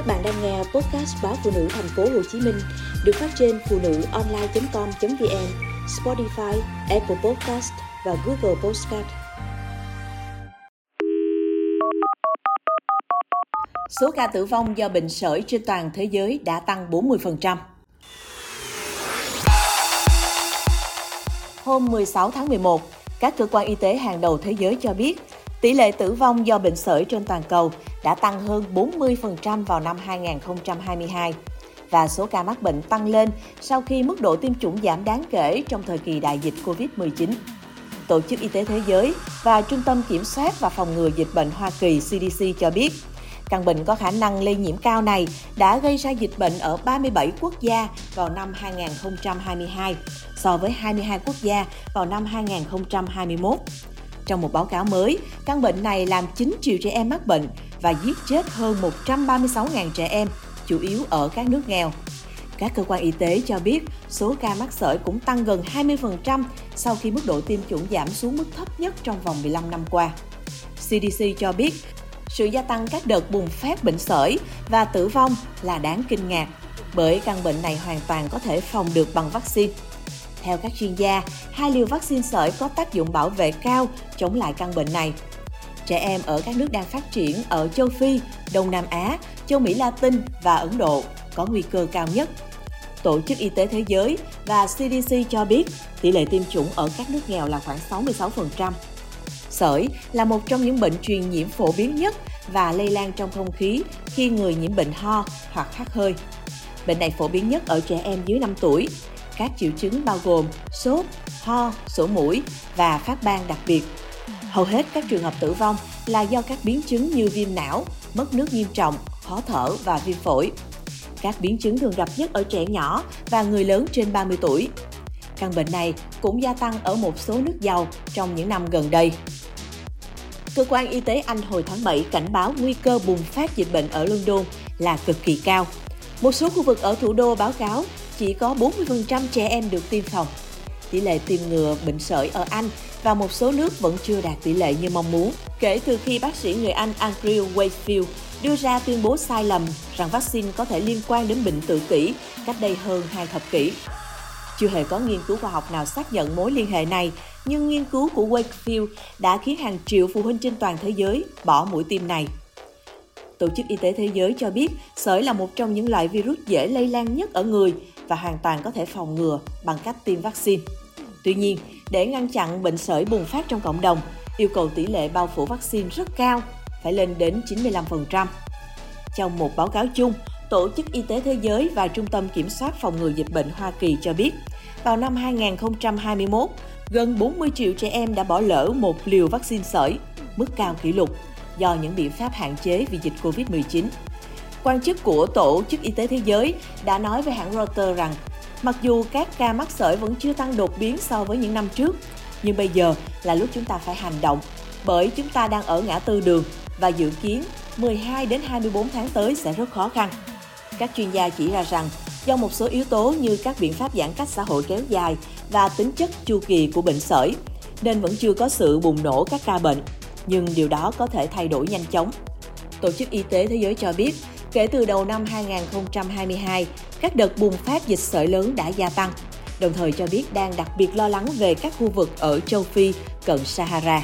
Các bạn đang nghe podcast báo phụ nữ thành phố Hồ Chí Minh được phát trên phụ nữ online.com.vn, Spotify, Apple Podcast và Google Podcast. Số ca tử vong do bệnh sởi trên toàn thế giới đã tăng 40%. Hôm 16 tháng 11, các cơ quan y tế hàng đầu thế giới cho biết tỷ lệ tử vong do bệnh sởi trên toàn cầu đã tăng hơn 40% vào năm 2022 và số ca mắc bệnh tăng lên sau khi mức độ tiêm chủng giảm đáng kể trong thời kỳ đại dịch COVID-19. Tổ chức Y tế Thế giới và Trung tâm Kiểm soát và Phòng ngừa Dịch bệnh Hoa Kỳ CDC cho biết, căn bệnh có khả năng lây nhiễm cao này đã gây ra dịch bệnh ở 37 quốc gia vào năm 2022 so với 22 quốc gia vào năm 2021. Trong một báo cáo mới, căn bệnh này làm 9 triệu trẻ em mắc bệnh và giết chết hơn 136.000 trẻ em, chủ yếu ở các nước nghèo. Các cơ quan y tế cho biết số ca mắc sởi cũng tăng gần 20% sau khi mức độ tiêm chủng giảm xuống mức thấp nhất trong vòng 15 năm qua. CDC cho biết sự gia tăng các đợt bùng phát bệnh sởi và tử vong là đáng kinh ngạc bởi căn bệnh này hoàn toàn có thể phòng được bằng vaccine. Theo các chuyên gia, hai liều vaccine sởi có tác dụng bảo vệ cao chống lại căn bệnh này. Trẻ em ở các nước đang phát triển ở châu Phi, Đông Nam Á, châu Mỹ Latin và Ấn Độ có nguy cơ cao nhất. Tổ chức Y tế Thế giới và CDC cho biết tỷ lệ tiêm chủng ở các nước nghèo là khoảng 66%. Sởi là một trong những bệnh truyền nhiễm phổ biến nhất và lây lan trong không khí khi người nhiễm bệnh ho hoặc hắt hơi. Bệnh này phổ biến nhất ở trẻ em dưới 5 tuổi các triệu chứng bao gồm sốt, ho, sổ mũi và phát ban đặc biệt. Hầu hết các trường hợp tử vong là do các biến chứng như viêm não, mất nước nghiêm trọng, khó thở và viêm phổi. Các biến chứng thường gặp nhất ở trẻ nhỏ và người lớn trên 30 tuổi. Căn bệnh này cũng gia tăng ở một số nước giàu trong những năm gần đây. Cơ quan Y tế Anh hồi tháng 7 cảnh báo nguy cơ bùng phát dịch bệnh ở London là cực kỳ cao. Một số khu vực ở thủ đô báo cáo chỉ có 40% trẻ em được tiêm phòng. Tỷ lệ tiêm ngừa bệnh sởi ở Anh và một số nước vẫn chưa đạt tỷ lệ như mong muốn. Kể từ khi bác sĩ người Anh Andrew Wakefield đưa ra tuyên bố sai lầm rằng vaccine có thể liên quan đến bệnh tự kỷ cách đây hơn hai thập kỷ. Chưa hề có nghiên cứu khoa học nào xác nhận mối liên hệ này, nhưng nghiên cứu của Wakefield đã khiến hàng triệu phụ huynh trên toàn thế giới bỏ mũi tiêm này. Tổ chức Y tế Thế giới cho biết sởi là một trong những loại virus dễ lây lan nhất ở người và hoàn toàn có thể phòng ngừa bằng cách tiêm vaccine. Tuy nhiên, để ngăn chặn bệnh sởi bùng phát trong cộng đồng, yêu cầu tỷ lệ bao phủ vaccine rất cao, phải lên đến 95%. Trong một báo cáo chung, Tổ chức Y tế Thế giới và Trung tâm Kiểm soát Phòng ngừa Dịch bệnh Hoa Kỳ cho biết, vào năm 2021, gần 40 triệu trẻ em đã bỏ lỡ một liều vaccine sởi, mức cao kỷ lục, do những biện pháp hạn chế vì dịch COVID-19. Quan chức của Tổ chức Y tế Thế giới đã nói với hãng Reuters rằng mặc dù các ca mắc sởi vẫn chưa tăng đột biến so với những năm trước, nhưng bây giờ là lúc chúng ta phải hành động bởi chúng ta đang ở ngã tư đường và dự kiến 12 đến 24 tháng tới sẽ rất khó khăn. Các chuyên gia chỉ ra rằng do một số yếu tố như các biện pháp giãn cách xã hội kéo dài và tính chất chu kỳ của bệnh sởi nên vẫn chưa có sự bùng nổ các ca bệnh, nhưng điều đó có thể thay đổi nhanh chóng. Tổ chức Y tế Thế giới cho biết Kể từ đầu năm 2022, các đợt bùng phát dịch sởi lớn đã gia tăng, đồng thời cho biết đang đặc biệt lo lắng về các khu vực ở châu Phi cận Sahara.